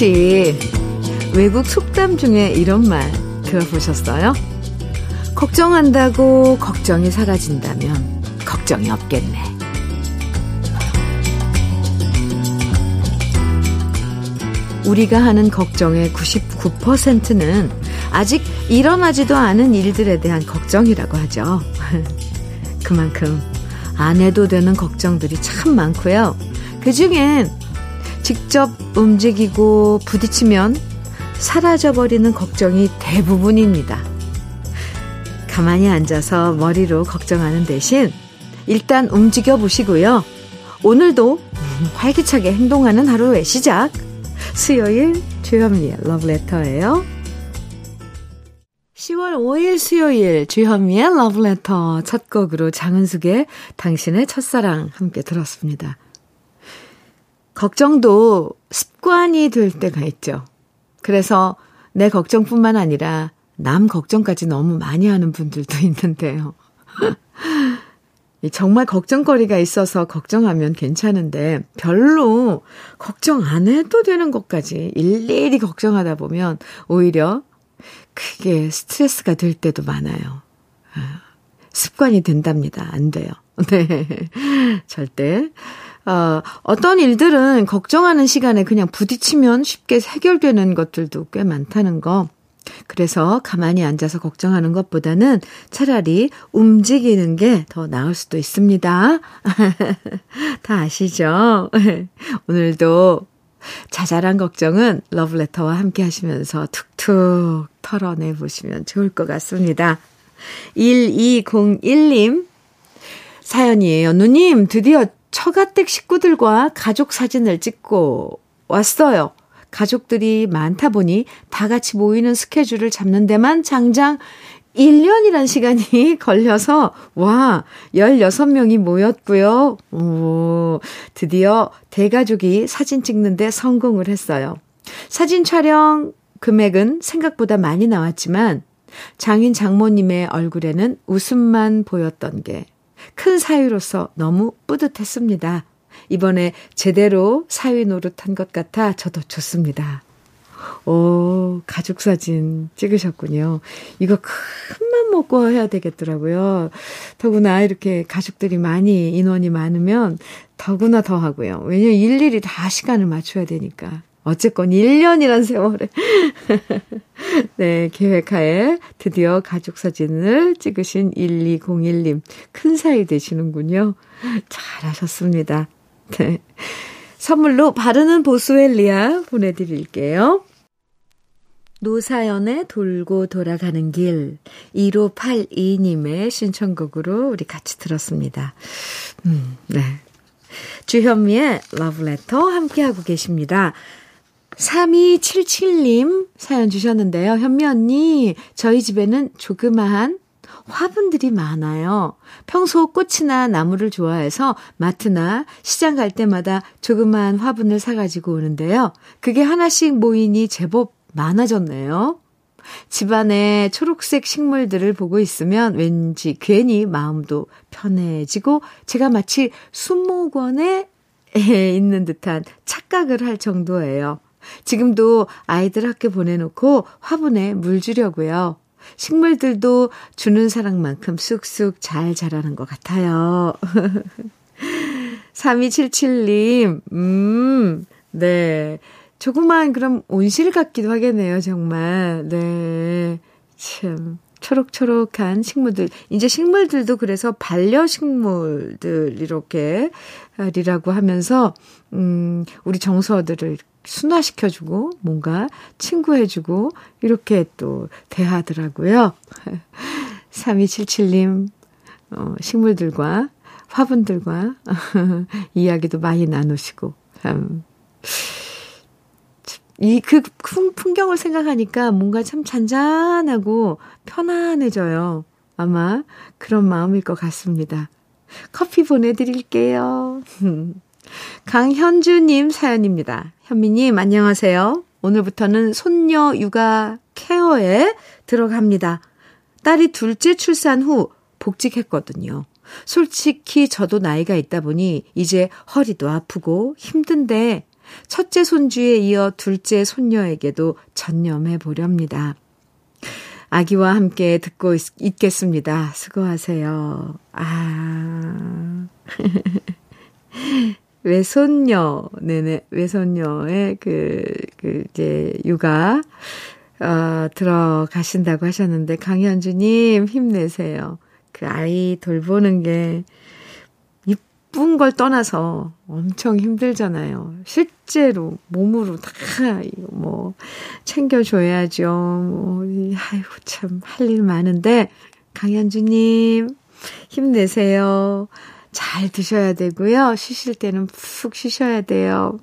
혹시 외국 속담 중에 이런 말 들어보셨어요? 걱정한다고 걱정이 사라진다면 걱정이 없겠네. 우리가 하는 걱정의 99%는 아직 일어나지도 않은 일들에 대한 걱정이라고 하죠. 그만큼 안 해도 되는 걱정들이 참 많고요. 그 중엔 직접 움직이고 부딪히면 사라져버리는 걱정이 대부분입니다. 가만히 앉아서 머리로 걱정하는 대신 일단 움직여 보시고요. 오늘도 활기차게 행동하는 하루의 시작. 수요일 주현미의 러브레터예요. 10월 5일 수요일 주현미의 러브레터 첫 곡으로 장은숙의 당신의 첫사랑 함께 들었습니다. 걱정도 습관이 될 때가 있죠. 그래서 내 걱정뿐만 아니라 남 걱정까지 너무 많이 하는 분들도 있는데요. 정말 걱정거리가 있어서 걱정하면 괜찮은데 별로 걱정 안 해도 되는 것까지 일일이 걱정하다 보면 오히려 크게 스트레스가 될 때도 많아요. 아, 습관이 된답니다. 안 돼요. 네. 절대 어, 어떤 일들은 걱정하는 시간에 그냥 부딪히면 쉽게 해결되는 것들도 꽤 많다는 거. 그래서 가만히 앉아서 걱정하는 것보다는 차라리 움직이는 게 더 나을 수도 있습니다. 다 아시죠? 오늘도 자잘한 걱정은 러브레터와 함께 하시면서 툭툭 털어내 보시면 좋을 것 같습니다. 1201님 사연이에요. 누님, 드디어 처가댁 식구들과 가족 사진을 찍고 왔어요. 가족들이 많다 보니 다 같이 모이는 스케줄을 잡는 데만 장장 1년이란 시간이 걸려서, 와, 16명이 모였고요. 오, 드디어 대가족이 사진 찍는데 성공을 했어요. 사진 촬영 금액은 생각보다 많이 나왔지만, 장인 장모님의 얼굴에는 웃음만 보였던 게 큰 사위로서 너무 뿌듯했습니다. 이번에 제대로 사위 노릇한 것 같아 저도 좋습니다. 오, 가족 사진 찍으셨군요. 이거 큰 맘 먹고 해야 되겠더라고요. 더구나 이렇게 가족들이 많이, 인원이 많으면 더구나 더 하고요. 왜냐면 일일이 다 시간을 맞춰야 되니까. 어쨌건 1년이란 세월에. 네, 계획하에 드디어 가족 사진을 찍으신 1201님. 큰 사이 되시는군요. 잘하셨습니다. 네. 선물로 바르는 보스웰리아 보내드릴게요. 노사연의 돌고 돌아가는 길 1582님의 신청곡으로 우리 같이 들었습니다. 음, 네. 주현미의 러브레터 함께하고 계십니다. 3277님 사연 주셨는데요. 현미 언니, 저희 집에는 조그마한 화분들이 많아요. 평소 꽃이나 나무를 좋아해서 마트나 시장 갈 때마다 조그마한 화분을 사가지고 오는데요. 그게 하나씩 모이니 제법 많아졌네요. 집안에 초록색 식물들을 보고 있으면 왠지 괜히 마음도 편해지고 제가 마치 수목원에 있는 듯한 착각을 할 정도예요. 지금도 아이들 학교 보내놓고 화분에 물 주려고요. 식물들도 주는 사랑만큼 쑥쑥 잘 자라는 것 같아요. 3277님, 음, 네. 조그만 그럼 온실 같기도 하겠네요, 정말. 네. 참. 초록초록한 식물들. 이제 식물들도 그래서 반려식물들 이렇게 리라고 하면서 음 우리 정서들을 순화시켜주고 뭔가 친구해주고 이렇게 또 대하더라고요. 3277님 어, 식물들과 화분들과 이야기도 많이 나누시고 참 이그 풍경을 생각하니까 뭔가 참 잔잔하고 편안해져요. 아마 그런 마음일 것 같습니다. 커피 보내드릴게요. 강현주님 사연입니다. 현미님, 안녕하세요. 오늘부터는 손녀 육아 케어에 들어갑니다. 딸이 둘째 출산 후 복직했거든요. 솔직히 저도 나이가 있다 보니 이제 허리도 아프고 힘든데 첫째 손주에 이어 둘째 손녀에게도 전념해 보렵니다. 아기와 함께 듣고 있, 있겠습니다. 수고하세요. 아. 외손녀, 네네, 외손녀의 그, 그, 이제, 육아, 어, 들어가신다고 하셨는데, 강현주님, 힘내세요. 그 아이 돌보는 게, 이쁜 걸 떠나서 엄청 힘들잖아요. 실제로, 몸으로 다, 뭐, 챙겨줘야죠. 뭐, 아이고, 참, 할 일 많은데, 강현주님, 힘내세요. 잘 드셔야 되고요. 쉬실 때는 푹 쉬셔야 돼요.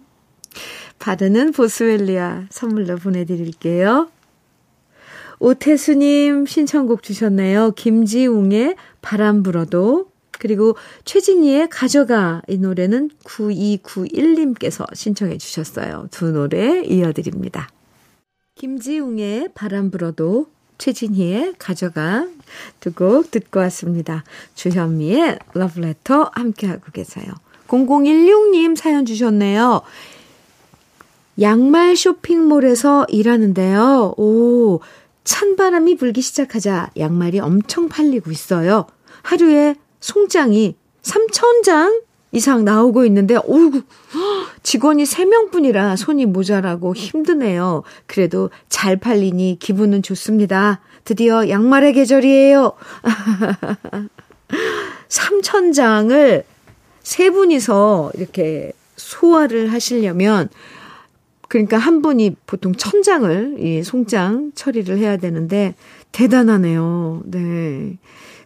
바르는 보스웰리아 선물로 보내드릴게요. 오태수님 신청곡 주셨네요. 김지웅의 바람 불어도 그리고 최진희의 가져가 이 노래는 9291님께서 신청해 주셨어요. 두 노래 이어드립니다. 김지웅의 바람 불어도 최진희의 가져가 두 곡 듣고 왔습니다. 주현미의 러브레터 함께하고 계세요. 0016님 사연 주셨네요. 양말 쇼핑몰에서 일하는데요. 오, 찬바람이 불기 시작하자 양말이 엄청 팔리고 있어요. 하루에 송장이 3천장 이상 나오고 있는데, 어이구, 직원이 3명뿐이라 손이 모자라고 힘드네요. 그래도 잘 팔리니 기분은 좋습니다. 드디어 양말의 계절이에요. 3천장을 세 분이서 이렇게 소화를 하시려면, 그러니까 한 분이 보통 천장을, 이 송장 처리를 해야 되는데, 대단하네요. 네.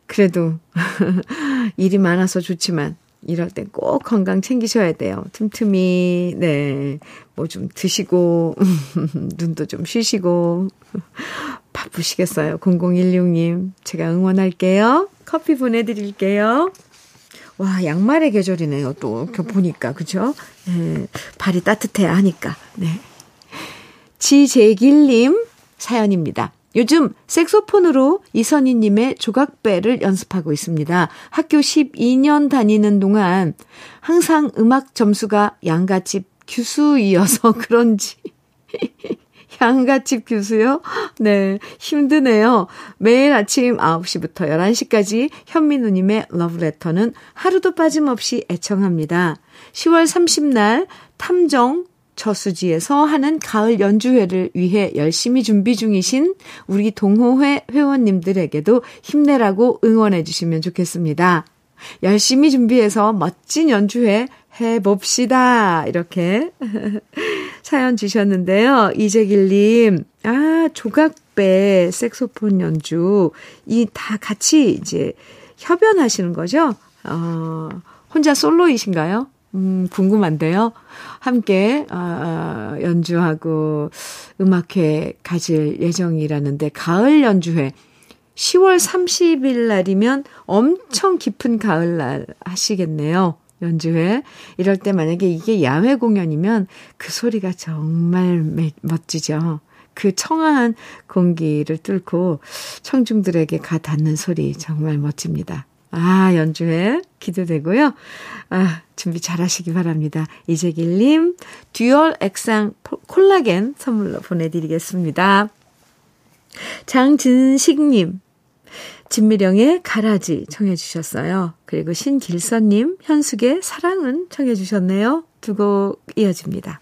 그래도, 일이 많아서 좋지만, 이럴 땐 꼭 건강 챙기셔야 돼요. 틈틈이, 네. 뭐 좀 드시고, 눈도 좀 쉬시고. 바쁘시겠어요. 0016님. 제가 응원할게요. 커피 보내드릴게요. 와, 양말의 계절이네요. 또, 이렇게 보니까. 그죠? 네. 발이 따뜻해야 하니까. 네. 지재길님 사연입니다. 요즘 색소폰으로 이선희님의 조각배를 연습하고 있습니다. 학교 12년 다니는 동안 항상 음악 점수가 양가집 규수이어서 그런지. 양가집 교수요? 네, 힘드네요. 매일 아침 9시부터 11시까지 현민우님의 러브레터는 하루도 빠짐없이 애청합니다. 10월 30날 탐정 저수지에서 하는 가을 연주회를 위해 열심히 준비 중이신 우리 동호회 회원님들에게도 힘내라고 응원해 주시면 좋겠습니다. 열심히 준비해서 멋진 연주회 해봅시다. 이렇게 사연 주셨는데요. 이재길님, 아, 조각배, 색소폰 연주, 이 다 같이 이제 협연하시는 거죠? 어, 혼자 솔로이신가요? 음, 궁금한데요. 함께, 어, 연주하고 음악회 가질 예정이라는데, 가을 연주회. 10월 30일 날이면 엄청 깊은 가을날 하시겠네요. 연주회. 이럴 때 만약에 이게 야외 공연이면 그 소리가 정말 멋지죠. 그 청아한 공기를 뚫고 청중들에게 가 닿는 소리 정말 멋집니다. 아, 연주회 기대되고요. 아, 준비 잘 하시기 바랍니다. 이재길님, dual 액상 콜라겐 선물로 보내드리겠습니다. 장진식님, 진미령의 가라지 청해주셨어요. 그리고 신길선님, 현숙의 사랑은 청해주셨네요. 두 곡 이어집니다.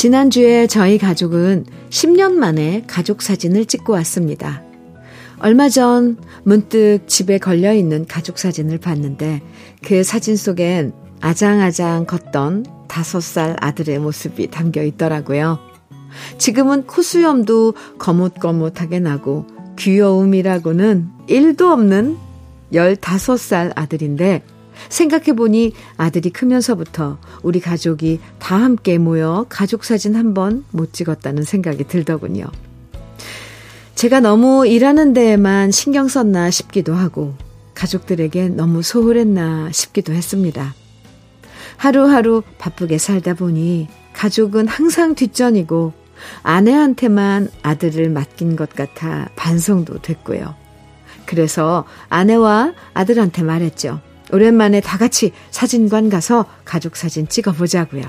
지난주에 저희 가족은 10년 만에 가족 사진을 찍고 왔습니다. 얼마 전 문득 집에 걸려 있는 가족 사진을 봤는데 그 사진 속엔 아장아장 걷던 다섯 살 아들의 모습이 담겨 있더라고요. 지금은 코수염도 거뭇거뭇하게 나고 귀여움이라고는 1도 없는 15살 아들인데 생각해보니 아들이 크면서부터 우리 가족이 다 함께 모여 가족 사진 한 번 못 찍었다는 생각이 들더군요. 제가 너무 일하는 데에만 신경 썼나 싶기도 하고 가족들에게 너무 소홀했나 싶기도 했습니다. 하루하루 바쁘게 살다 보니 가족은 항상 뒷전이고 아내한테만 아들을 맡긴 것 같아 반성도 됐고요. 그래서 아내와 아들한테 말했죠. 오랜만에 다 같이 사진관 가서 가족 사진 찍어보자고요.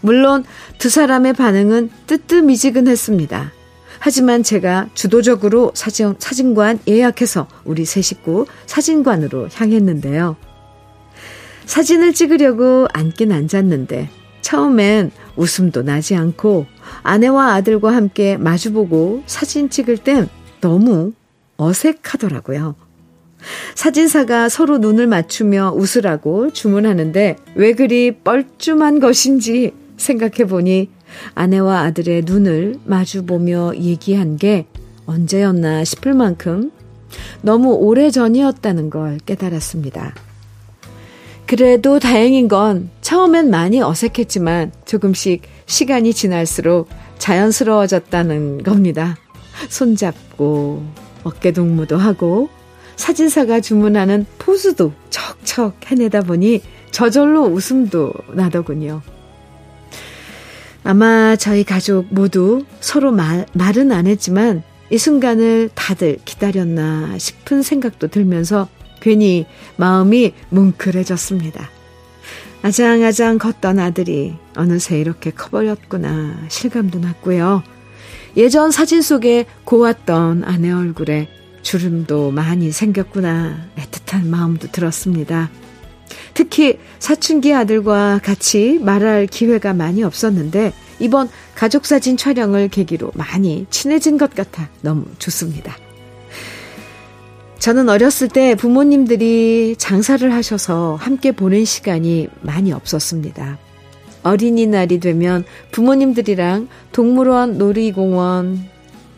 물론 두 사람의 반응은 뜨뜻미지근했습니다. 하지만 제가 주도적으로 사진, 사진관 예약해서 우리 세 식구 사진관으로 향했는데요. 사진을 찍으려고 앉긴 앉았는데 처음엔 웃음도 나지 않고 아내와 아들과 함께 마주보고 사진 찍을 땐 너무 어색하더라고요. 사진사가 서로 눈을 맞추며 웃으라고 주문하는데 왜 그리 뻘쭘한 것인지 생각해 보니 아내와 아들의 눈을 마주 보며 얘기한 게 언제였나 싶을 만큼 너무 오래 전이었다는 걸 깨달았습니다. 그래도 다행인 건 처음엔 많이 어색했지만 조금씩 시간이 지날수록 자연스러워졌다는 겁니다. 손잡고 어깨 동무도 하고 사진사가 주문하는 포즈도 척척 해내다 보니 저절로 웃음도 나더군요. 아마 저희 가족 모두 서로 말, 말은 안 했지만 이 순간을 다들 기다렸나 싶은 생각도 들면서 괜히 마음이 뭉클해졌습니다. 아장아장 걷던 아들이 어느새 이렇게 커버렸구나 실감도 났고요. 예전 사진 속에 고왔던 아내 얼굴에 주름도 많이 생겼구나 애틋한 마음도 들었습니다. 특히 사춘기 아들과 같이 말할 기회가 많이 없었는데 이번 가족사진 촬영을 계기로 많이 친해진 것 같아 너무 좋습니다. 저는 어렸을 때 부모님들이 장사를 하셔서 함께 보낸 시간이 많이 없었습니다. 어린이날이 되면 부모님들이랑 동물원, 놀이공원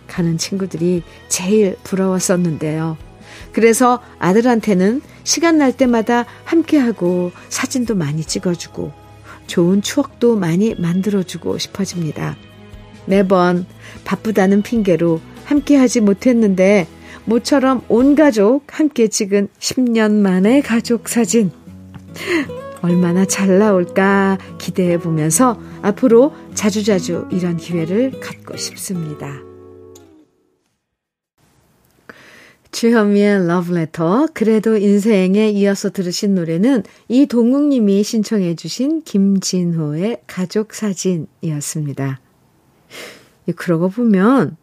가는 친구들이 제일 부러웠었는데요. 그래서 아들한테는 시간 날 때마다 함께하고 사진도 많이 찍어주고 좋은 추억도 많이 만들어주고 싶어집니다. 매번 바쁘다는 핑계로 함께하지 못했는데 모처럼 온 가족 함께 찍은 10년 만의 가족 사진. 얼마나 잘 나올까 기대해 보면서 앞으로 자주자주 이런 기회를 갖고 싶습니다. 주현미의 러브레터 그래도 인생에 이어서 들으신 노래는 이동욱 님이 신청해 주신 김진호의 가족사진이었습니다. 그러고 보면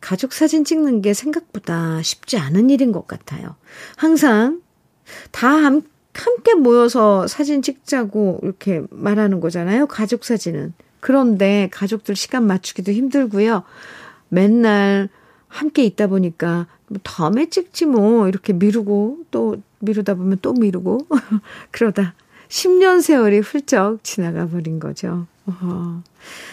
가족 사진 찍는 게 생각보다 쉽지 않은 일인 것 같아요. 항상 다 함, 함께 모여서 사진 찍자고 이렇게 말하는 거잖아요. 가족 사진은. 그런데 가족들 시간 맞추기도 힘들고요. 맨날 함께 있다 보니까 뭐 다음에 찍지 뭐 이렇게 미루고 또 미루다 보면 또 미루고 그러다 10년 세월이 훌쩍 지나가 버린 거죠. 어.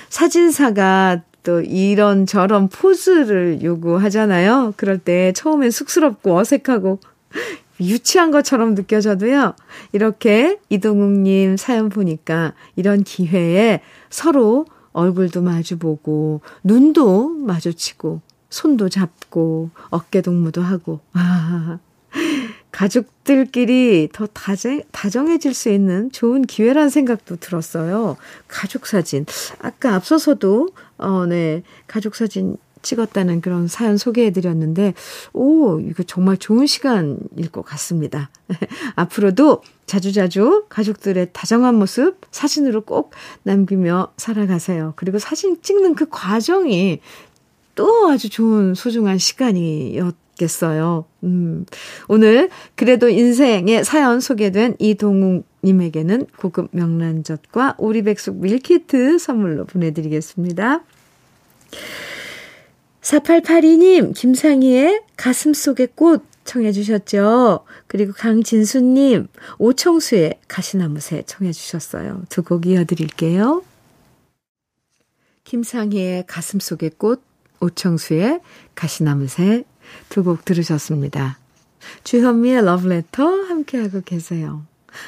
사진사가 또 이런 저런 포즈를 요구하잖아요. 그럴 때 처음엔 쑥스럽고 어색하고 유치한 것처럼 느껴져도요. 이렇게 이동욱님 사연 보니까 이런 기회에 서로 얼굴도 마주보고 눈도 마주치고 손도 잡고 어깨 동무도 하고 아, 가족들끼리 더 다정, 다정해질 수 있는 좋은 기회란 생각도 들었어요. 가족 사진. 아까 앞서서도, 어, 네, 가족 사진 찍었다는 그런 사연 소개해 드렸는데, 오, 이거 정말 좋은 시간일 것 같습니다. 앞으로도 자주자주 가족들의 다정한 모습 사진으로 꼭 남기며 살아가세요. 그리고 사진 찍는 그 과정이 또 아주 좋은 소중한 시간이었 겠어요. 음, 오늘 그래도 인생의 사연 소개된 이동욱님에게는 고급 명란젓과 오리백숙 밀키트 선물로 보내드리겠습니다. 4882님, 김상희의 가슴 속의 꽃 청해 주셨죠. 그리고 강진수님, 오청수의 가시나무새 청해 주셨어요. 두 곡 이어드릴게요. 김상희의 가슴 속의 꽃, 오청수의 가시나무새 두 곡 들으셨습니다. 주현미의 러브레터 함께하고 계세요.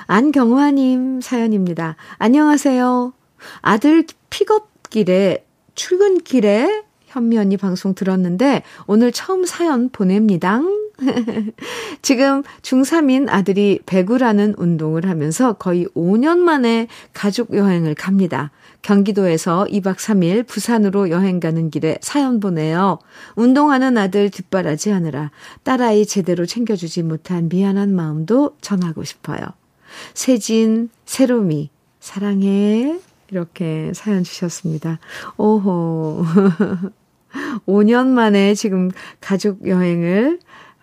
안경화님 사연입니다. 안녕하세요. 아들 픽업길에, 출근길에 현미 언니 방송 들었는데 오늘 처음 사연 보냅니다. 지금 중3인 아들이 배구라는 운동을 하면서 거의 5년 만에 가족 여행을 갑니다. 경기도에서 2박 3일 부산으로 여행 가는 길에 사연 보내요. 운동하는 아들 뒷바라지 하느라 딸아이 제대로 챙겨주지 못한 미안한 마음도 전하고 싶어요. 세진, 세롬이, 사랑해. 이렇게 사연 주셨습니다. 오호. 5년 만에 지금 가족 여행을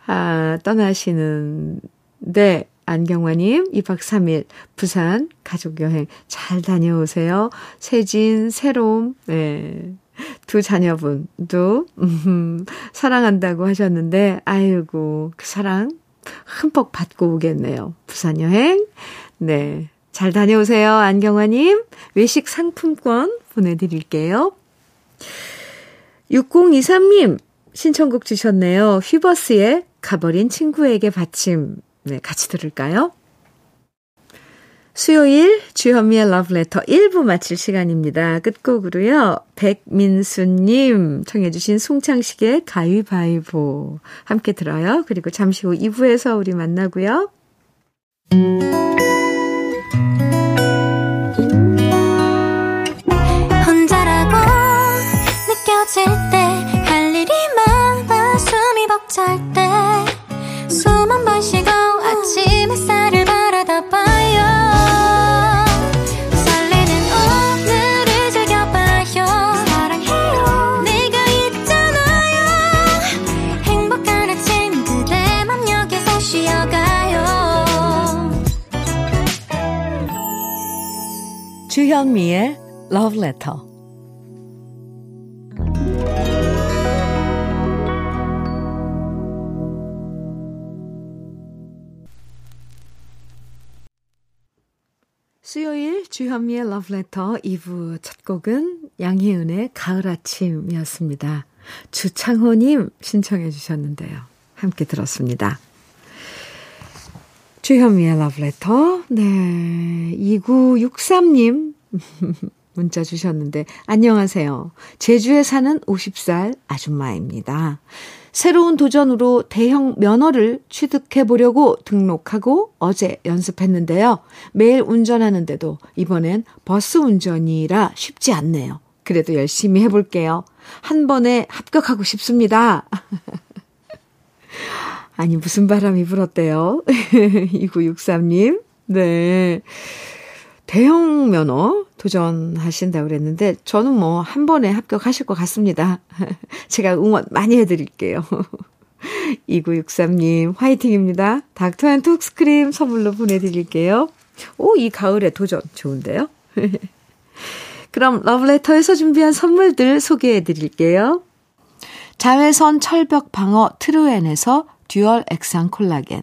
아, 떠나시는데 안경화님 2박 3일 부산 가족여행 잘 다녀오세요. 세진, 새롬, 네. 두 자녀분도 음, 사랑한다고 하셨는데 아이고 그 사랑 흠뻑 받고 오겠네요. 부산 여행. 네. 잘 다녀오세요. 안경화님. 외식 상품권 보내드릴게요. 6023님 신청곡 주셨네요. 휘버스의 가버린 친구에게 받침. 네, 같이 들을까요? 수요일 주현미의 러브레터 1부 마칠 시간입니다. 끝곡으로요. 백민수님 청해 주신 송창식의 가위바위보 함께 들어요. 그리고 잠시 후 2부에서 우리 만나고요. 혼자라고 느껴질 때 할 일이 많아 숨이 벅찰 때 Love Letter. 수요일 주현미의 Love Letter 2부 첫 곡은 양희은의 가을 아침이었습니다. 주창호님 신청해 주셨는데요. 함께 들었습니다. 주현미의 러브레터. 네. 2963님 문자 주셨는데, 안녕하세요. 제주에 사는 50살 아줌마입니다. 새로운 도전으로 대형 면허를 취득해 보려고 등록하고 어제 연습했는데요. 매일 운전하는데도 이번엔 버스 운전이라 쉽지 않네요. 그래도 열심히 해볼게요. 한 번에 합격하고 싶습니다. 아니, 무슨 바람이 불었대요? 2963님. 네. 대형 면허 도전하신다고 그랬는데, 저는 뭐 한 번에 합격하실 것 같습니다. 제가 응원 많이 해드릴게요. 2963님, 화이팅입니다. 닥터앤 톡스크림 선물로 보내드릴게요. 오, 이 가을에 도전 좋은데요? 그럼 러브레터에서 준비한 선물들 소개해 드릴게요. 자외선 철벽 방어 트루엔에서 dual 액상 콜라겐,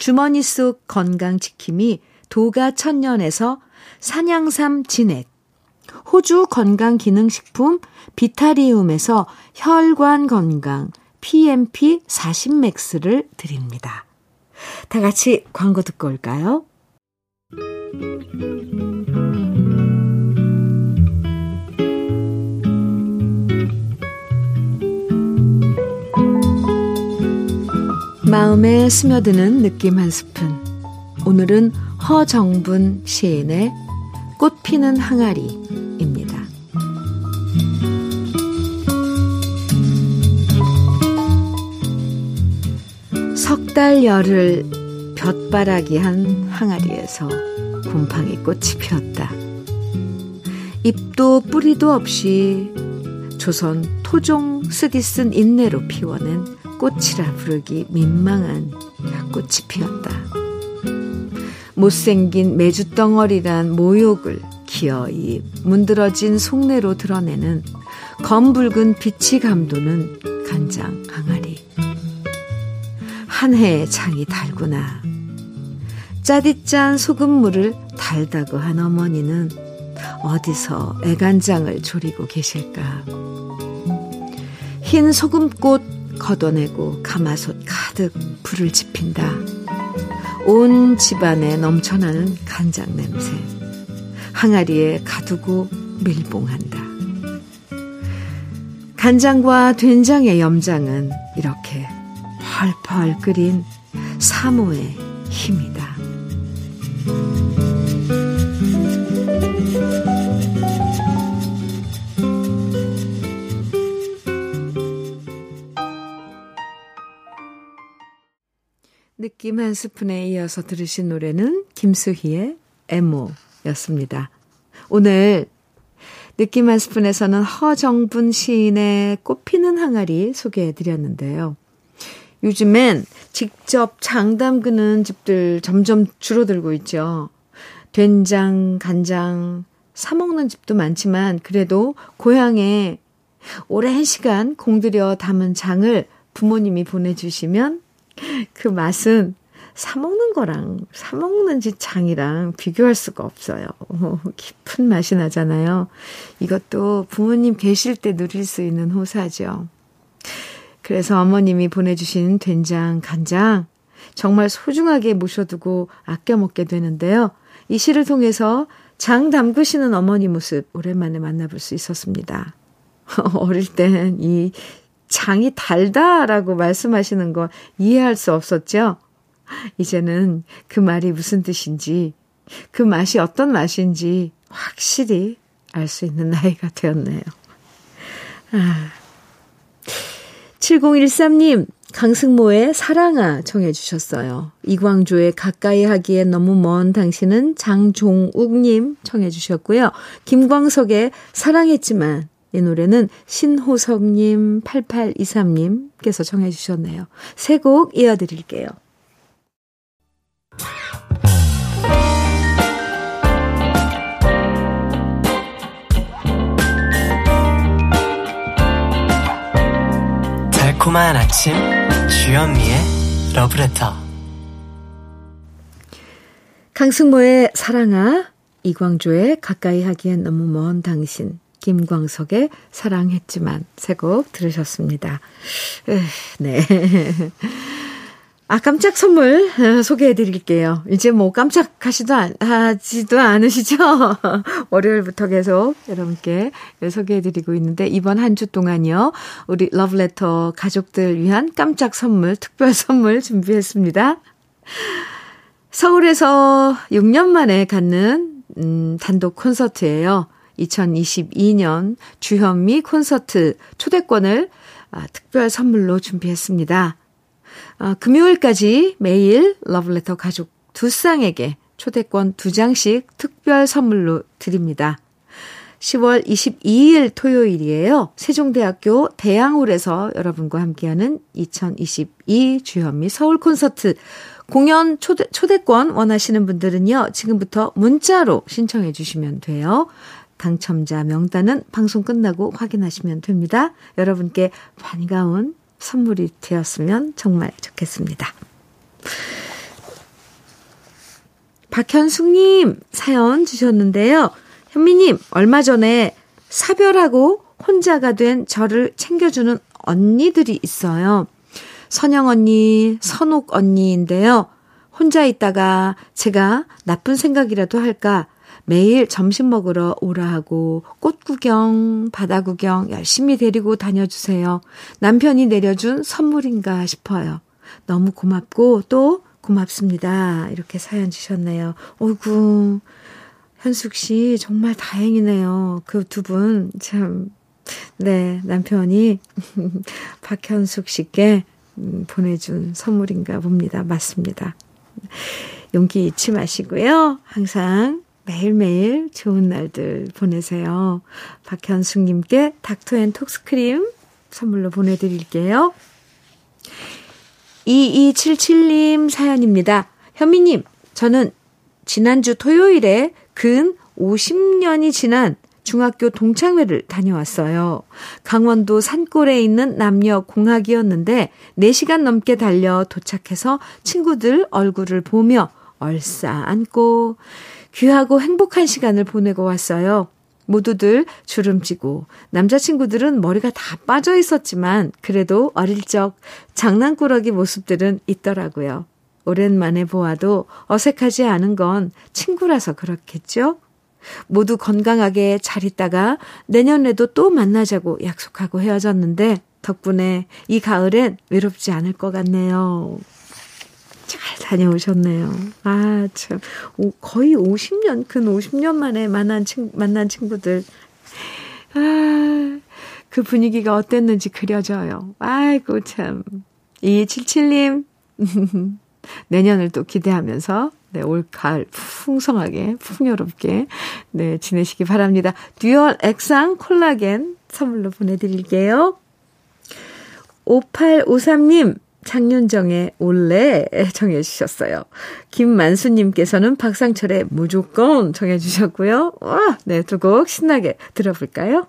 주머니 속 건강지킴이 도가천년에서 산양삼 진액 호주 건강기능식품 비타리움에서 혈관 건강 PMP 40맥스를 드립니다. 다 같이 광고 듣고 올까요? 마음에 스며드는 느낌 한 스푼. 오늘은 허정분 시인의 꽃 피는 항아리입니다. 석 달 열을 볕바라기 한 항아리에서 곰팡이 꽃이 피었다. 잎도 뿌리도 없이 조선 토종 쓰디 쓴 인내로 피워낸 꽃이라 부르기 민망한 꽃이 피었다. 못생긴 메주덩어리란 모욕을 기어이 문드러진 속내로 드러내는 검붉은 빛이 감도는 간장 항아리. 한 해의 장이 달구나. 짜디짠 소금물을 달다고 한 어머니는 어디서 애간장을 조리고 계실까. 흰 소금꽃 걷어내고 가마솥 가득 불을 지핀다. 온 집안에 넘쳐나는 간장 냄새. 항아리에 가두고 밀봉한다. 간장과 된장의 염장은 이렇게 펄펄 끓인 사모의 힘이다. 느낌 한 스푼에 이어서 들으신 노래는 김수희의 애모였습니다. 오늘 느낌 한 스푼에서는 허정분 시인의 꽃피는 항아리 소개해 드렸는데요. 요즘엔 직접 장 담그는 집들 점점 줄어들고 있죠. 된장, 간장, 사먹는 집도 많지만 그래도 고향에 오랜 시간 공들여 담은 장을 부모님이 보내주시면 그 맛은 사먹는 거랑, 사먹는 집 장이랑 비교할 수가 없어요. 깊은 맛이 나잖아요. 이것도 부모님 계실 때 누릴 수 있는 호사죠. 그래서 어머님이 보내주신 된장, 간장, 정말 소중하게 모셔두고 아껴 먹게 되는데요. 이 시를 통해서 장 담그시는 어머니 모습 오랜만에 만나볼 수 있었습니다. 어릴 땐 이 장이 달다라고 말씀하시는 거 이해할 수 없었죠? 이제는 그 말이 무슨 뜻인지, 그 맛이 어떤 맛인지 확실히 알 수 있는 나이가 되었네요. 아. 7013님, 강승모의 사랑아 청해 주셨어요. 이광조의 가까이 하기엔 너무 먼 당신은 장종욱님 청해 주셨고요. 김광석의 사랑했지만 이 노래는 신호석님, 8823님께서 청해 주셨네요. 세 곡 이어드릴게요. 달콤한 아침 주현미의 러브레터 강승모의 사랑아, 이광조의 가까이 하기엔 너무 먼 당신, 김광석의 사랑했지만 세 곡 들으셨습니다. 네. 아, 깜짝 선물 어, 소개해 드릴게요. 이제 뭐 깜짝하시도 하지도 않으시죠? 월요일부터 계속 여러분께 소개해 드리고 있는데 이번 한 주 동안요. 우리 러브레터 가족들 위한 깜짝 선물, 특별 선물 준비했습니다. 서울에서 6년 만에 갖는 음, 단독 콘서트예요. 2022년 주현미 콘서트 초대권을 아, 특별 선물로 준비했습니다. 아, 금요일까지 매일 러브레터 가족 두 쌍에게 초대권 두 장씩 특별 선물로 드립니다. 10월 22일 토요일이에요. 세종대학교 대양홀에서 여러분과 함께하는 2022 주현미 서울 콘서트 공연 초대, 초대권 원하시는 분들은요, 지금부터 문자로 신청해 주시면 돼요. 당첨자 명단은 방송 끝나고 확인하시면 됩니다. 여러분께 반가운 선물이 되었으면 정말 좋겠습니다. 박현숙님 사연 주셨는데요. 현미님, 얼마 전에 사별하고 혼자가 된 저를 챙겨주는 언니들이 있어요. 선영 언니, 선옥 언니인데요. 혼자 있다가 제가 나쁜 생각이라도 할까 매일 점심 먹으러 오라 하고 꽃 구경, 바다 구경 열심히 데리고 다녀주세요. 남편이 내려준 선물인가 싶어요. 너무 고맙고 또 고맙습니다. 이렇게 사연 주셨네요. 어이구, 현숙 씨 정말 다행이네요. 그 두 분 참, 네, 남편이 박현숙 씨께 음, 보내준 선물인가 봅니다. 맞습니다. 용기 잊지 마시고요. 항상 매일매일 좋은 날들 보내세요. 박현숙님께 닥터앤톡스크림 선물로 보내드릴게요. 2277님 사연입니다. 현미님, 저는 지난주 토요일에 근 50년이 지난 중학교 동창회를 다녀왔어요. 강원도 산골에 있는 남녀 공학이었는데 4시간 넘게 달려 도착해서 친구들 얼굴을 보며 얼싸 안고 귀하고 행복한 시간을 보내고 왔어요. 모두들 주름지고 남자친구들은 머리가 다 빠져 있었지만 그래도 어릴 적 장난꾸러기 모습들은 있더라고요. 오랜만에 보아도 어색하지 않은 건 친구라서 그렇겠죠? 모두 건강하게 잘 있다가 내년에도 또 만나자고 약속하고 헤어졌는데 덕분에 이 가을엔 외롭지 않을 것 같네요. 잘 다녀오셨네요. 아, 참. 오, 거의 50년, 근 50년 만에 만난 친, 만난 친구들. 아, 그 분위기가 어땠는지 그려져요. 아이고, 참. 2277님. 내년을 또 기대하면서, 네, 올 가을 풍성하게, 풍요롭게, 네, 지내시기 바랍니다. 듀얼 액상 콜라겐 선물로 보내드릴게요. 5853님, 장윤정의 올레 정해 주셨어요. 김만수님께서는 박상철의 무조건 정해 주셨고요. 와, 네, 두 곡 신나게 들어볼까요?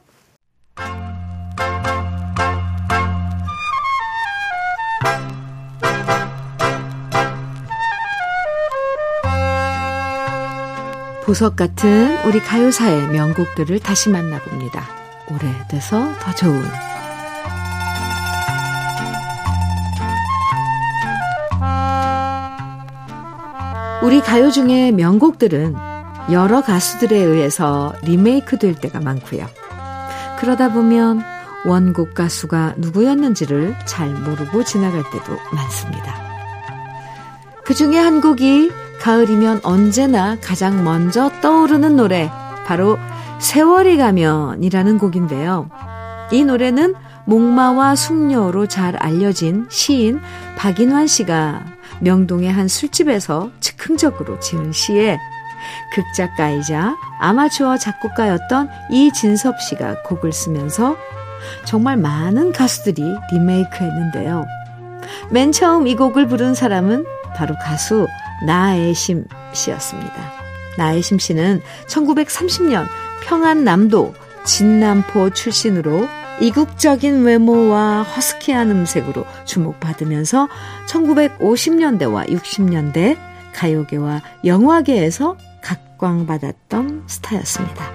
보석 같은 우리 가요사의 명곡들을 다시 만나봅니다. 오래돼서 더 좋은 우리 가요 중에 명곡들은 여러 가수들에 의해서 리메이크 될 때가 많고요. 그러다 보면 원곡 가수가 누구였는지를 잘 모르고 지나갈 때도 많습니다. 그 중에 한 곡이 가을이면 언제나 가장 먼저 떠오르는 노래, 바로 세월이 가면이라는 곡인데요. 이 노래는 목마와 숙녀로 잘 알려진 시인 박인환 씨가 명동의 한 술집에서 즉흥적으로 지은 시에 극작가이자 아마추어 작곡가였던 이진섭 씨가 곡을 쓰면서 정말 많은 가수들이 리메이크 했는데요. 맨 처음 이 곡을 부른 사람은 바로 가수 나애심 씨였습니다. 나애심 씨는 1930년 평안남도 진남포 출신으로 이국적인 외모와 허스키한 음색으로 주목받으면서 1950년대와 60년대 가요계와 영화계에서 각광받았던 스타였습니다.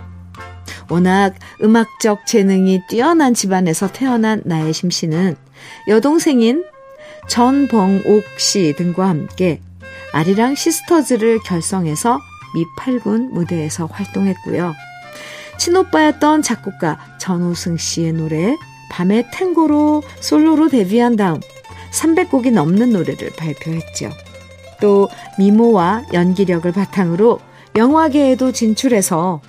워낙 음악적 재능이 뛰어난 집안에서 태어난 나혜심 씨는 여동생인 전봉옥 씨 등과 함께 아리랑 시스터즈를 결성해서 미팔군 무대에서 활동했고요. 친오빠였던 작곡가 전우승 씨의 노래 밤의 탱고로 솔로로 데뷔한 다음 300곡이 넘는 노래를 발표했죠. 또 미모와 연기력을 바탕으로 영화계에도 진출해서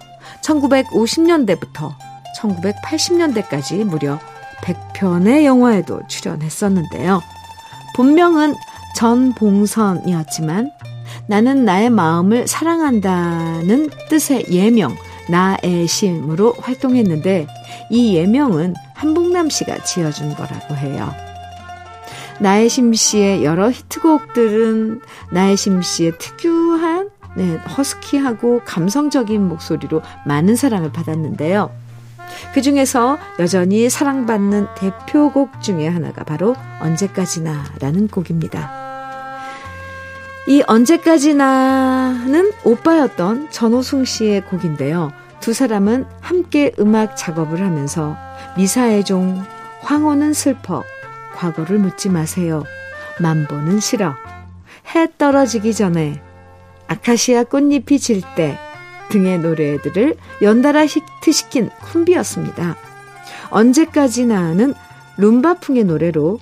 1950년대부터 1980년대까지 무려 100편의 영화에도 출연했었는데요. 본명은 전봉선이었지만 나는 나의 마음을 사랑한다는 뜻의 예명 나의 심으로 활동했는데 이 예명은 한복남 씨가 지어준 거라고 해요. 나의 심 씨의 여러 히트곡들은 나의 심 씨의 특유한 네, 허스키하고 감성적인 목소리로 많은 사랑을 받았는데요. 그 중에서 여전히 사랑받는 대표곡 중에 하나가 바로 언제까지나 라는 곡입니다. 이 언제까지나는 오빠였던 전호승 씨의 곡인데요. 두 사람은 함께 음악 작업을 하면서 미사의 종, 황호는 슬퍼, 과거를 묻지 마세요, 만보는 싫어, 해 떨어지기 전에, 아카시아 꽃잎이 질 때 등의 노래들을 연달아 히트시킨 콤비였습니다. 언제까지나는 룸바풍의 노래로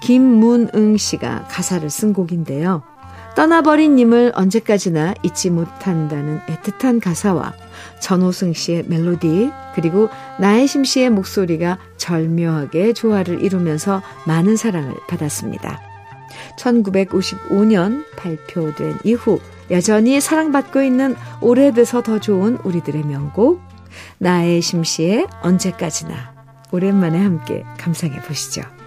김문응 씨가 가사를 쓴 곡인데요. 떠나버린 님을 언제까지나 잊지 못한다는 애틋한 가사와 전호승 씨의 멜로디 그리고 나혜심 씨의 목소리가 절묘하게 조화를 이루면서 많은 사랑을 받았습니다. 1955년 발표된 이후 여전히 사랑받고 있는 오래돼서 더 좋은 우리들의 명곡 나혜심 씨의 언제까지나 오랜만에 함께 감상해 보시죠.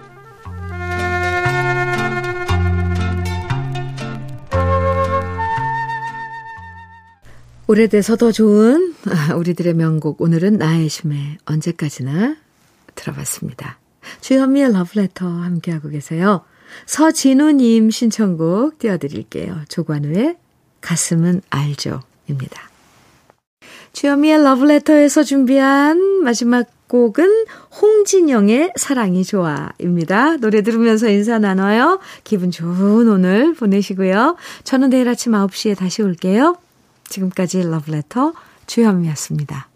오래돼서 더 좋은 우리들의 명곡 오늘은 나의 심의 언제까지나 들어봤습니다. 주현미의 러브레터 함께하고 계세요. 서진우님 신청곡 띄워드릴게요. 조관우의 가슴은 알죠 입니다. 주현미의 러브레터에서 준비한 마지막 곡은 홍진영의 사랑이 좋아입니다. 노래 들으면서 인사 나눠요. 기분 좋은 오늘 보내시고요. 저는 내일 아침 9시에 다시 올게요. 지금까지 러브레터 주현미였습니다.